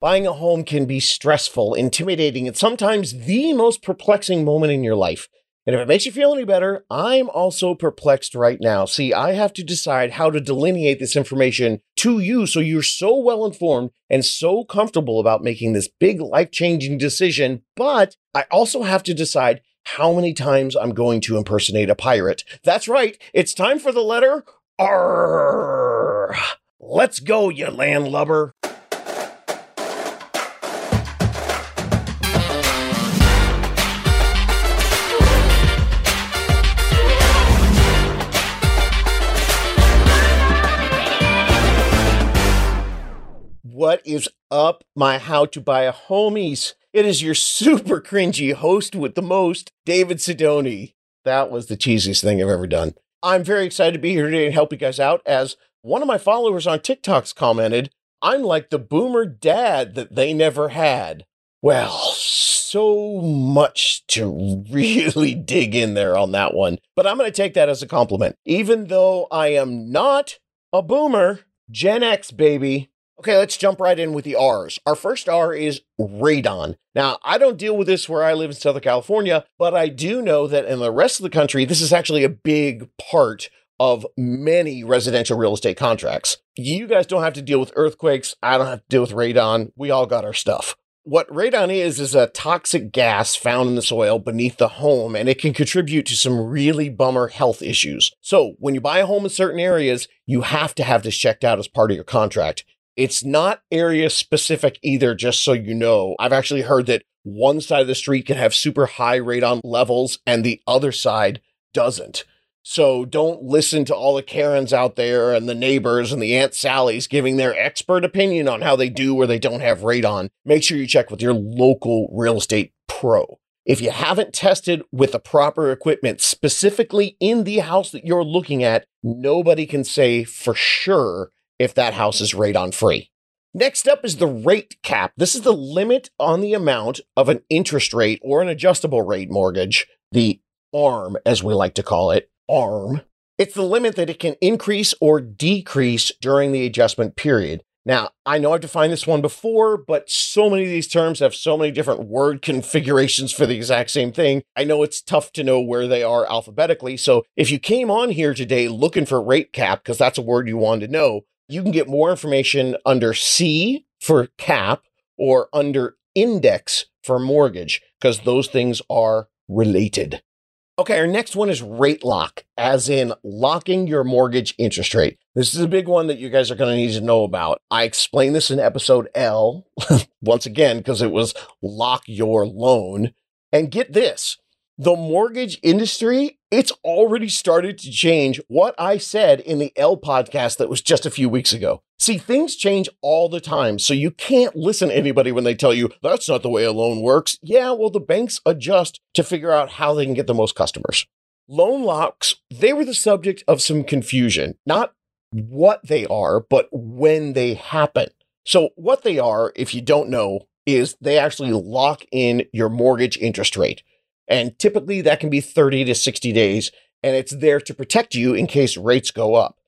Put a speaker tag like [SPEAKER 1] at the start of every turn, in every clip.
[SPEAKER 1] Buying a home can be stressful, intimidating, and sometimes the most perplexing moment in your life. And if it makes you feel any better, I'm also perplexed right now. See, I have to decide how to delineate this information to you so you're so well informed and so comfortable about making this big life changing decision. But I also have to decide how many times I'm going to impersonate a pirate. That's right, it's time for the letter R. Let's go, you landlubber. What is up, my how to buy a homies? It is your super cringy host with the most, David Sidoni. That was the cheesiest thing I've ever done. I'm very excited to be here today and help you guys out. As one of my followers on TikTok's commented, I'm like the boomer dad that they never had. Well, so much to really dig in there on that one, but I'm going to take that as a compliment. Even though I am not a boomer, Gen X baby, Okay, let's jump right in with the R's. Our first R is radon. Now, I don't deal with this where I live in Southern California, but I do know that in the rest of the country, this is actually a big part of many residential real estate contracts. You guys don't have to deal with earthquakes. I don't have to deal with radon. We all got our stuff. What radon is, is a toxic gas found in the soil beneath the home, and it can contribute to some really bummer health issues. So, when you buy a home in certain areas, you have to have this checked out as part of your contract. It's not area specific either, just so you know. I've actually heard that one side of the street can have super high radon levels and the other side doesn't. So don't listen to all the Karens out there and the neighbors and the Aunt Sally's giving their expert opinion on how they do or they don't have radon. Make sure you check with your local real estate pro. If you haven't tested with the proper equipment, specifically in the house that you're looking at, nobody can say for sure if that house is radon free. Next up is the rate cap. This is the limit on the amount of an interest rate or an adjustable rate mortgage, the ARM, as we like to call it, ARM. It's the limit that it can increase or decrease during the adjustment period. Now, I know I've defined this one before, but so many of these terms have so many different word configurations for the exact same thing. I know it's tough to know where they are alphabetically. So if you came on here today looking for rate cap, because that's a word you wanted to know, you can get more information under C for cap or under index for mortgage because those things are related. Okay, our next one is rate lock, as in locking your mortgage interest rate. This is a big one that you guys are going to need to know about. I explained this in episode L, once again, because it was lock your loan. And get this the mortgage industry, it's already started to change what I said in the L podcast that was just a few weeks ago. See, things change all the time, so you can't listen to anybody when they tell you that's not the way a loan works. Yeah, well, the banks adjust to figure out how they can get the most customers. Loan locks, they were the subject of some confusion, not what they are, but when they happen. So, what they are, if you don't know, is they actually lock in your mortgage interest rate. And typically that can be 30 to 60 days, and it's there to protect you in case rates go up.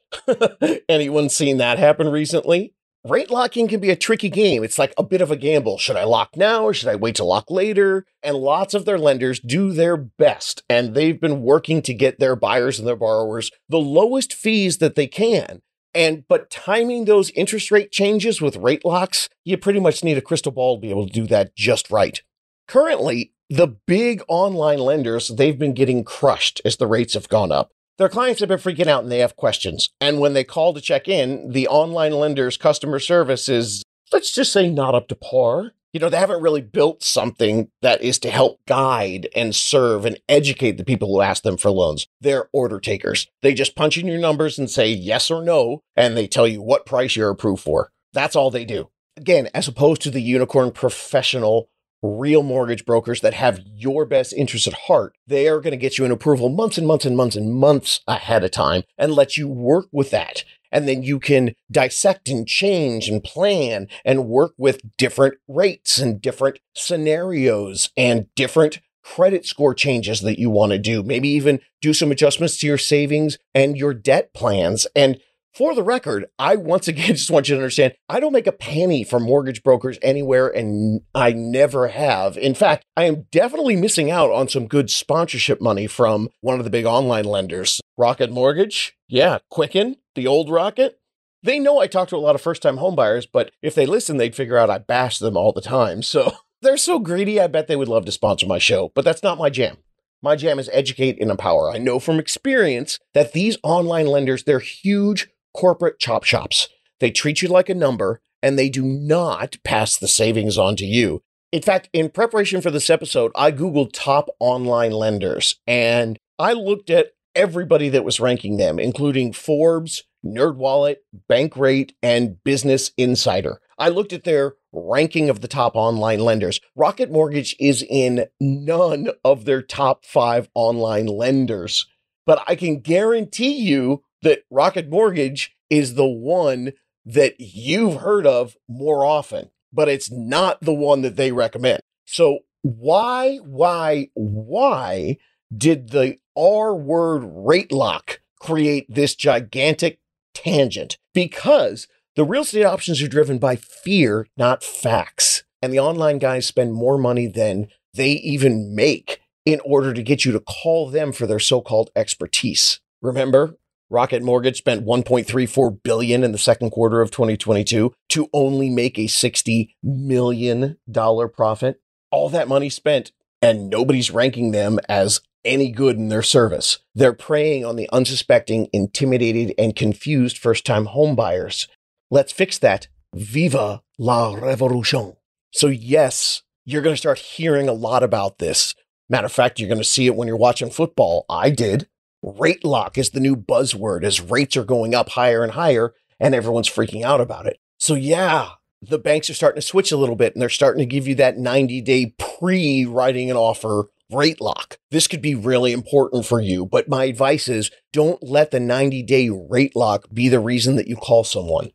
[SPEAKER 1] Anyone seen that happen recently? Rate locking can be a tricky game. It's like a bit of a gamble. Should I lock now or should I wait to lock later? And lots of their lenders do their best, and they've been working to get their buyers and their borrowers the lowest fees that they can. And but timing those interest rate changes with rate locks, you pretty much need a crystal ball to be able to do that just right. Currently, the big online lenders, they've been getting crushed as the rates have gone up. Their clients have been freaking out and they have questions. And when they call to check in, the online lenders' customer service is, let's just say, not up to par. You know, they haven't really built something that is to help guide and serve and educate the people who ask them for loans. They're order takers. They just punch in your numbers and say yes or no, and they tell you what price you're approved for. That's all they do. Again, as opposed to the unicorn professional real mortgage brokers that have your best interest at heart, they are going to get you an approval months and months and months and months ahead of time and let you work with that. And then you can dissect and change and plan and work with different rates and different scenarios and different credit score changes that you want to do. Maybe even do some adjustments to your savings and your debt plans. And For the record, I once again just want you to understand I don't make a penny from mortgage brokers anywhere, and I never have. In fact, I am definitely missing out on some good sponsorship money from one of the big online lenders. Rocket Mortgage? Yeah, Quicken, the old Rocket. They know I talk to a lot of first time homebuyers, but if they listen, they'd figure out I bash them all the time. So they're so greedy, I bet they would love to sponsor my show, but that's not my jam. My jam is educate and empower. I know from experience that these online lenders, they're huge corporate chop shops. They treat you like a number and they do not pass the savings on to you. In fact, in preparation for this episode, I Googled top online lenders and I looked at everybody that was ranking them, including Forbes, NerdWallet, Bankrate, and Business Insider. I looked at their ranking of the top online lenders. Rocket Mortgage is in none of their top five online lenders. But I can guarantee you that Rocket Mortgage is the one that you've heard of more often, but it's not the one that they recommend. So why, why, why did the R word rate lock create this gigantic tangent? Because the real estate options are driven by fear, not facts. And the online guys spend more money than they even make in order to get you to call them for their so-called expertise. Remember, Rocket Mortgage spent 1.34 billion in the second quarter of 2022 to only make a 60 million dollar profit. All that money spent and nobody's ranking them as any good in their service. They're preying on the unsuspecting, intimidated, and confused first-time homebuyers. Let's fix that. Viva la revolution. So yes, you're going to start hearing a lot about this. Matter of fact, you're going to see it when you're watching football. I did. Rate lock is the new buzzword as rates are going up higher and higher and everyone's freaking out about it. So yeah, the banks are starting to switch a little bit and they're starting to give you that 90 day pre writing an offer rate lock. This could be really important for you, but my advice is don't let the 90 day rate lock be the reason that you call someone.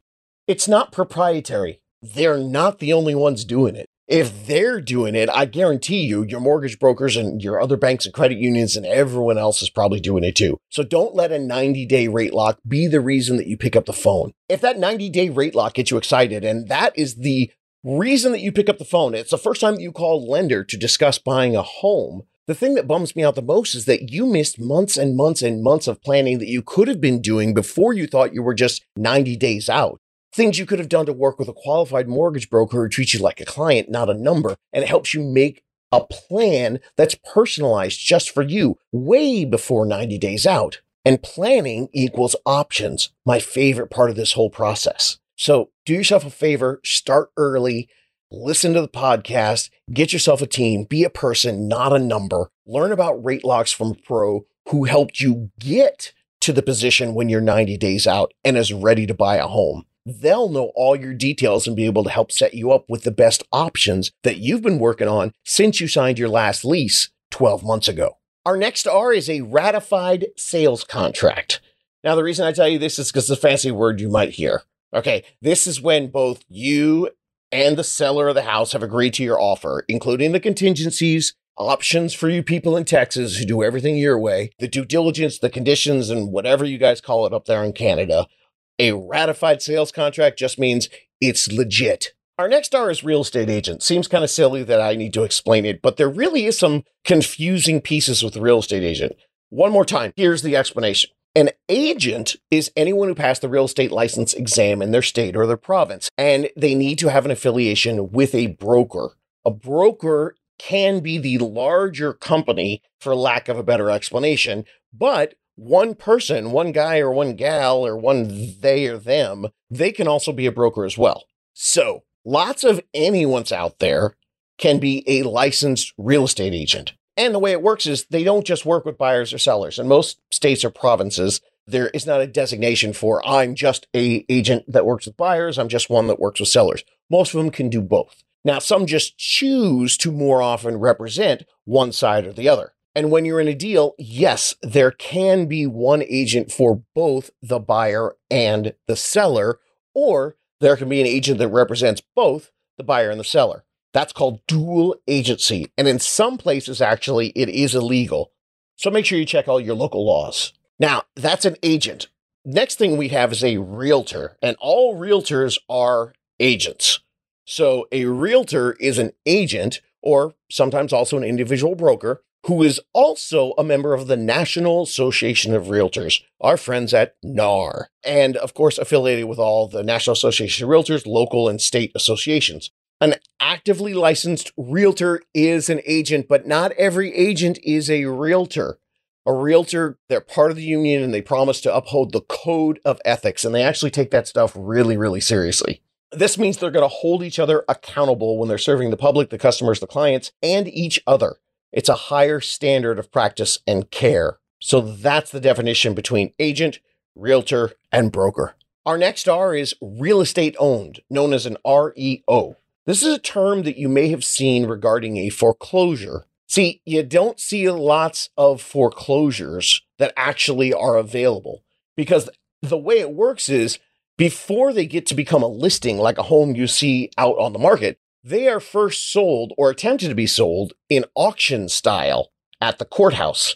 [SPEAKER 1] It's not proprietary. They're not the only ones doing it. If they're doing it, I guarantee you, your mortgage brokers and your other banks and credit unions and everyone else is probably doing it too. So don't let a 90 day rate lock be the reason that you pick up the phone. If that 90 day rate lock gets you excited, and that is the reason that you pick up the phone, it's the first time that you call lender to discuss buying a home. The thing that bums me out the most is that you missed months and months and months of planning that you could have been doing before you thought you were just 90 days out things you could have done to work with a qualified mortgage broker who treats you like a client, not a number. And it helps you make a plan that's personalized just for you way before 90 days out. And planning equals options, my favorite part of this whole process. So do yourself a favor, start early, listen to the podcast, get yourself a team, be a person, not a number. Learn about rate locks from a pro who helped you get to the position when you're 90 days out and is ready to buy a home they'll know all your details and be able to help set you up with the best options that you've been working on since you signed your last lease 12 months ago. Our next R is a ratified sales contract. Now, the reason I tell you this is because it's a fancy word you might hear. Okay, this is when both you and the seller of the house have agreed to your offer, including the contingencies, options for you people in Texas who do everything your way, the due diligence, the conditions, and whatever you guys call it up there in Canada. A ratified sales contract just means it's legit. Our next R is real estate agent. Seems kind of silly that I need to explain it, but there really is some confusing pieces with real estate agent. One more time, here's the explanation. An agent is anyone who passed the real estate license exam in their state or their province, and they need to have an affiliation with a broker. A broker can be the larger company, for lack of a better explanation, but one person, one guy or one gal or one they or them, they can also be a broker as well. So lots of anyone's out there can be a licensed real estate agent. And the way it works is they don't just work with buyers or sellers. In most states or provinces, there is not a designation for I'm just a agent that works with buyers. I'm just one that works with sellers. Most of them can do both. Now, some just choose to more often represent one side or the other. And when you're in a deal, yes, there can be one agent for both the buyer and the seller, or there can be an agent that represents both the buyer and the seller. That's called dual agency. And in some places, actually, it is illegal. So make sure you check all your local laws. Now, that's an agent. next thing we have is a realtor, and all realtors are agents. So a realtor is an agent, or sometimes also an individual broker, who is also a member of the National Association of Realtors, our friends at NAR, and of course affiliated with all the National Association of Realtors, local and state associations. An actively licensed realtor is an agent, but not every agent is a realtor. A realtor, they're part of the union and they promise to uphold the code of ethics, and they actually take that stuff really, really seriously. This means they're going to hold each other accountable when they're serving the public, the customers, the clients, and each other. It's a higher standard of practice and care. So that's the definition between agent, realtor, and broker. Our next R is real estate owned, known as an REO. This is a term that you may have seen regarding a foreclosure. See, you don't see lots of foreclosures that actually are available because the way it works is before they get to become a listing like a home you see out on the market, they are first sold or attempted to be sold in auction style at the courthouse.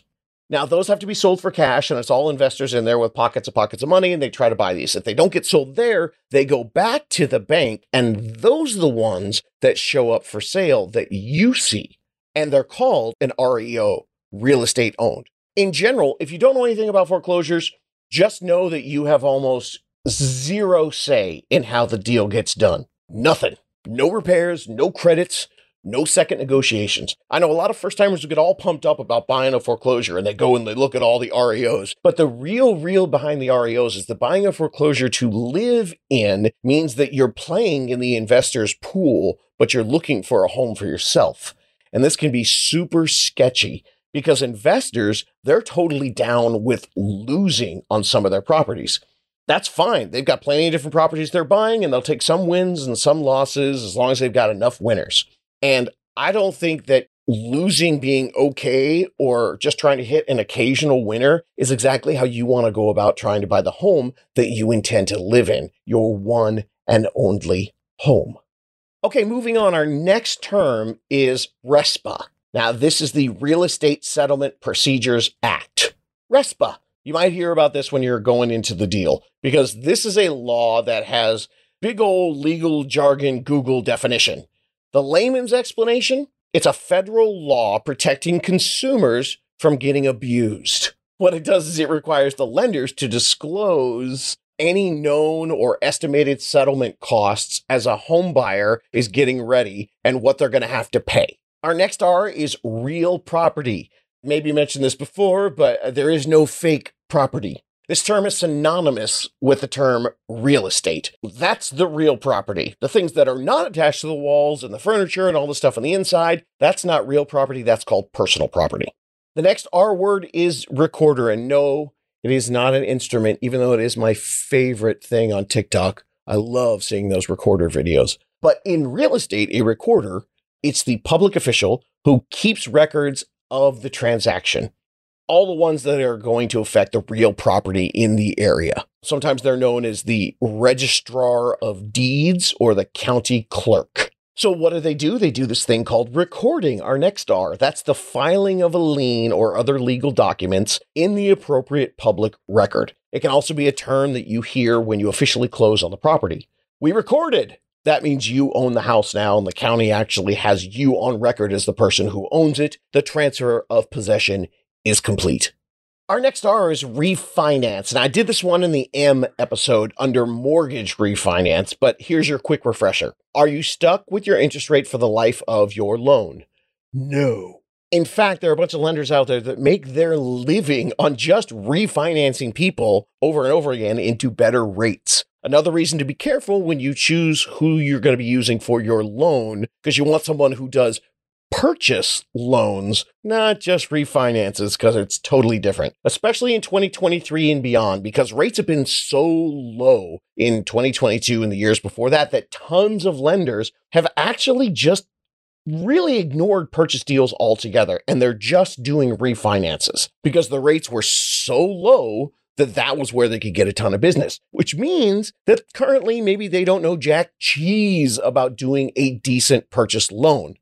[SPEAKER 1] Now, those have to be sold for cash, and it's all investors in there with pockets of pockets of money, and they try to buy these. If they don't get sold there, they go back to the bank, and those are the ones that show up for sale that you see. And they're called an REO, real estate owned. In general, if you don't know anything about foreclosures, just know that you have almost zero say in how the deal gets done. Nothing. No repairs, no credits, no second negotiations. I know a lot of first timers get all pumped up about buying a foreclosure and they go and they look at all the REOs. But the real, real behind the REOs is the buying a foreclosure to live in means that you're playing in the investor's pool, but you're looking for a home for yourself. And this can be super sketchy because investors, they're totally down with losing on some of their properties that's fine. They've got plenty of different properties they're buying, and they'll take some wins and some losses as long as they've got enough winners. And I don't think that losing being okay or just trying to hit an occasional winner is exactly how you want to go about trying to buy the home that you intend to live in, your one and only home. Okay, moving on. Our next term is RESPA. Now, this is the Real Estate Settlement Procedures Act. RESPA you might hear about this when you're going into the deal because this is a law that has big old legal jargon Google definition. The layman's explanation it's a federal law protecting consumers from getting abused. What it does is it requires the lenders to disclose any known or estimated settlement costs as a home buyer is getting ready and what they're going to have to pay. Our next R is real property maybe mentioned this before, but uh, there is no fake property. This term is synonymous with the term real estate. That's the real property. The things that are not attached to the walls and the furniture and all the stuff on the inside, that's not real property. That's called personal property. The next R word is recorder. And no, it is not an instrument, even though it is my favorite thing on TikTok. I love seeing those recorder videos. But in real estate, a recorder, it's the public official who keeps records of the transaction, all the ones that are going to affect the real property in the area. Sometimes they're known as the registrar of deeds or the county clerk. So, what do they do? They do this thing called recording, our next R. That's the filing of a lien or other legal documents in the appropriate public record. It can also be a term that you hear when you officially close on the property. We recorded that means you own the house now and the county actually has you on record as the person who owns it. The transfer of possession is complete. Our next R is refinance. And I did this one in the M episode under mortgage refinance, but here's your quick refresher. Are you stuck with your interest rate for the life of your loan? No. In fact, there are a bunch of lenders out there that make their living on just refinancing people over and over again into better rates. Another reason to be careful when you choose who you're going to be using for your loan, because you want someone who does purchase loans, not just refinances, because it's totally different, especially in 2023 and beyond, because rates have been so low in 2022 and the years before that, that tons of lenders have actually just really ignored purchase deals altogether and they're just doing refinances because the rates were so low that that was where they could get a ton of business, which means that currently maybe they don't know jack cheese about doing a decent purchase loan.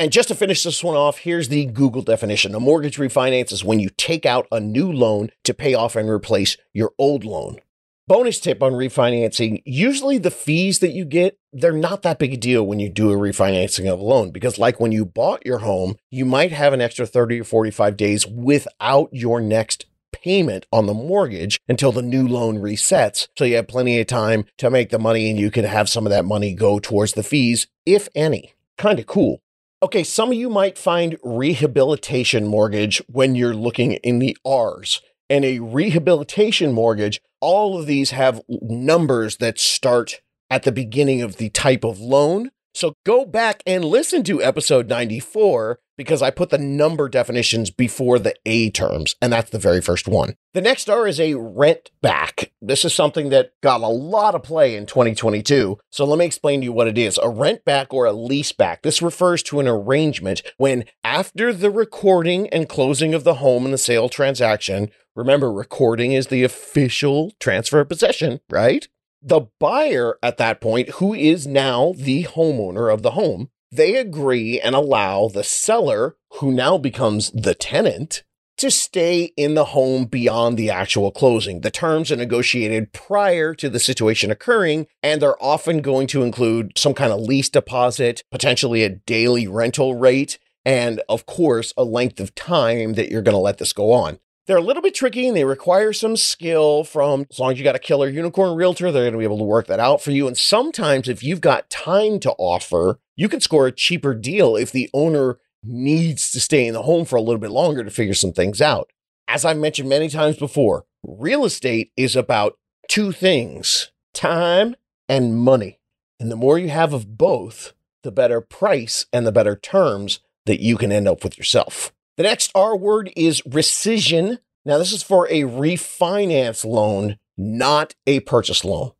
[SPEAKER 1] And just to finish this one off, here's the Google definition. A mortgage refinance is when you take out a new loan to pay off and replace your old loan. Bonus tip on refinancing usually the fees that you get, they're not that big a deal when you do a refinancing of a loan because, like when you bought your home, you might have an extra 30 or 45 days without your next payment on the mortgage until the new loan resets. So you have plenty of time to make the money and you can have some of that money go towards the fees, if any. Kind of cool. Okay, some of you might find rehabilitation mortgage when you're looking in the R's and a rehabilitation mortgage, all of these have numbers that start at the beginning of the type of loan. So go back and listen to episode 94 because I put the number definitions before the A terms, and that's the very first one. The next R is a rent back. This is something that got a lot of play in 2022. So let me explain to you what it is. A rent back or a lease back. This refers to an arrangement when after the recording and closing of the home and the sale transaction, remember recording is the official transfer of possession, right? The buyer at that point, who is now the homeowner of the home, they agree and allow the seller, who now becomes the tenant, to stay in the home beyond the actual closing. The terms are negotiated prior to the situation occurring, and they're often going to include some kind of lease deposit, potentially a daily rental rate, and of course, a length of time that you're going to let this go on. They're a little bit tricky and they require some skill from, as long as you got a killer unicorn realtor, they're going to be able to work that out for you. And sometimes, if you've got time to offer, you can score a cheaper deal if the owner needs to stay in the home for a little bit longer to figure some things out. As I've mentioned many times before, real estate is about two things time and money. And the more you have of both, the better price and the better terms that you can end up with yourself. The next R word is rescission. Now, this is for a refinance loan, not a purchase loan.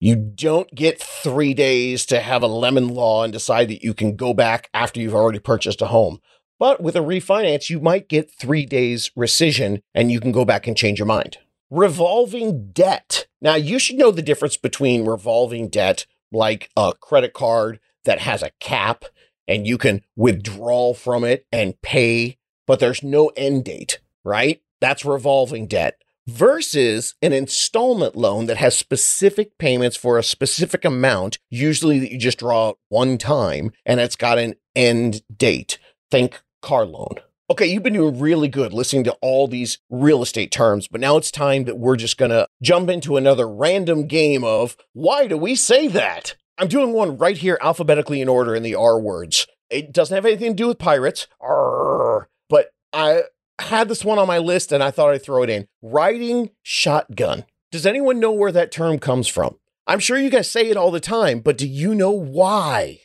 [SPEAKER 1] You don't get three days to have a lemon law and decide that you can go back after you've already purchased a home. But with a refinance, you might get three days rescission and you can go back and change your mind. Revolving debt. Now, you should know the difference between revolving debt, like a credit card that has a cap and you can withdraw from it and pay but there's no end date, right? That's revolving debt versus an installment loan that has specific payments for a specific amount, usually that you just draw one time, and it's got an end date. Think car loan. Okay, you've been doing really good listening to all these real estate terms, but now it's time that we're just gonna jump into another random game of why do we say that? I'm doing one right here alphabetically in order in the R words. It doesn't have anything to do with pirates. Arr. But I had this one on my list and I thought I'd throw it in. Riding shotgun. Does anyone know where that term comes from? I'm sure you guys say it all the time, but do you know why?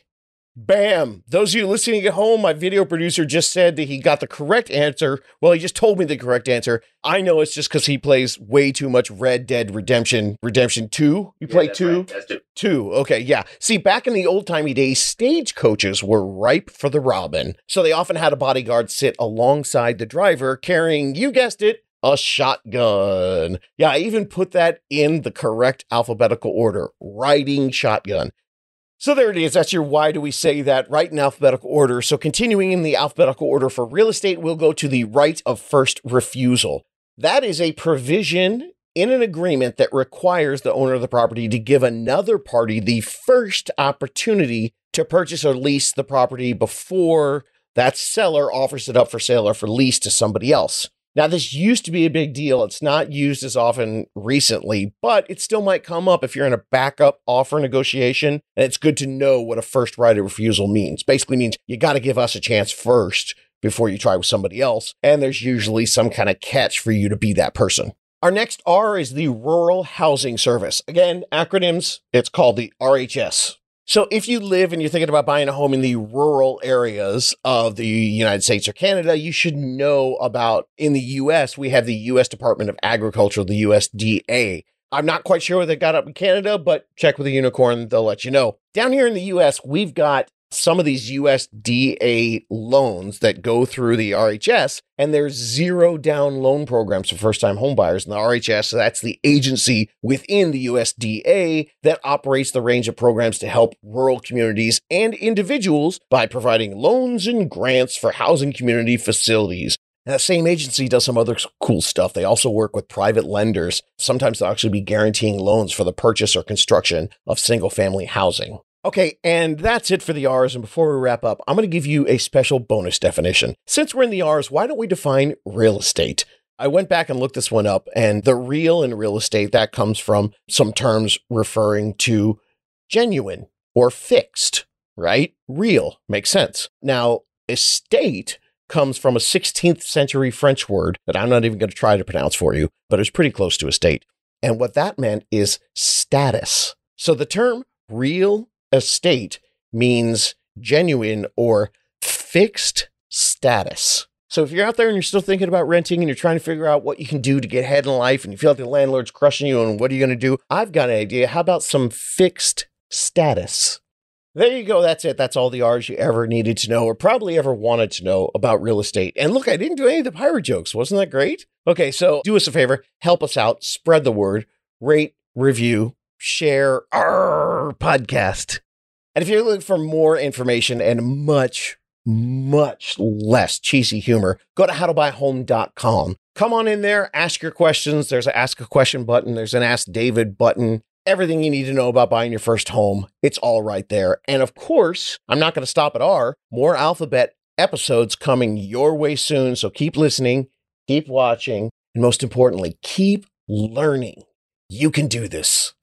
[SPEAKER 1] Bam! Those of you listening at home, my video producer just said that he got the correct answer. Well, he just told me the correct answer. I know it's just because he plays way too much Red Dead Redemption. Redemption 2? You yeah, play 2? Right. That's two. Two. Okay, yeah. See, back in the old timey days, stagecoaches were ripe for the robin. So they often had a bodyguard sit alongside the driver carrying, you guessed it, a shotgun. Yeah, I even put that in the correct alphabetical order riding shotgun. So there it is. That's your why do we say that right in alphabetical order. So continuing in the alphabetical order for real estate, we'll go to the right of first refusal. That is a provision in an agreement that requires the owner of the property to give another party the first opportunity to purchase or lease the property before that seller offers it up for sale or for lease to somebody else. Now, this used to be a big deal. It's not used as often recently, but it still might come up if you're in a backup offer negotiation. And it's good to know what a first right of refusal means. Basically means you got to give us a chance first before you try with somebody else. And there's usually some kind of catch for you to be that person. Our next R is the Rural Housing Service. Again, acronyms, it's called the RHS. So, if you live and you're thinking about buying a home in the rural areas of the United States or Canada, you should know about in the US, we have the US Department of Agriculture, the USDA. I'm not quite sure what they got up in Canada, but check with the unicorn, they'll let you know. Down here in the US, we've got some of these USDA loans that go through the RHS, and there's zero down loan programs for first time homebuyers. And the RHS, that's the agency within the USDA that operates the range of programs to help rural communities and individuals by providing loans and grants for housing community facilities. And that same agency does some other cool stuff. They also work with private lenders. Sometimes they'll actually be guaranteeing loans for the purchase or construction of single family housing. Okay, and that's it for the R's. And before we wrap up, I'm going to give you a special bonus definition. Since we're in the R's, why don't we define real estate? I went back and looked this one up, and the real in real estate, that comes from some terms referring to genuine or fixed, right? Real makes sense. Now, estate comes from a 16th century French word that I'm not even going to try to pronounce for you, but it's pretty close to estate. And what that meant is status. So the term real estate means genuine or fixed status. So if you're out there and you're still thinking about renting and you're trying to figure out what you can do to get ahead in life and you feel like the landlord's crushing you and what are you going to do? I've got an idea. How about some fixed status? There you go. That's it. That's all the R's you ever needed to know or probably ever wanted to know about real estate. And look, I didn't do any of the pirate jokes. Wasn't that great? Okay, so do us a favor, help us out, spread the word, rate, review, share our podcast. And if you're looking for more information and much, much less cheesy humor, go to howtobuyhome.com. Come on in there, ask your questions. There's an ask a question button, there's an ask David button everything you need to know about buying your first home. It's all right there. And of course, I'm not going to stop at R. More alphabet episodes coming your way soon. So keep listening, keep watching, and most importantly, keep learning. You can do this.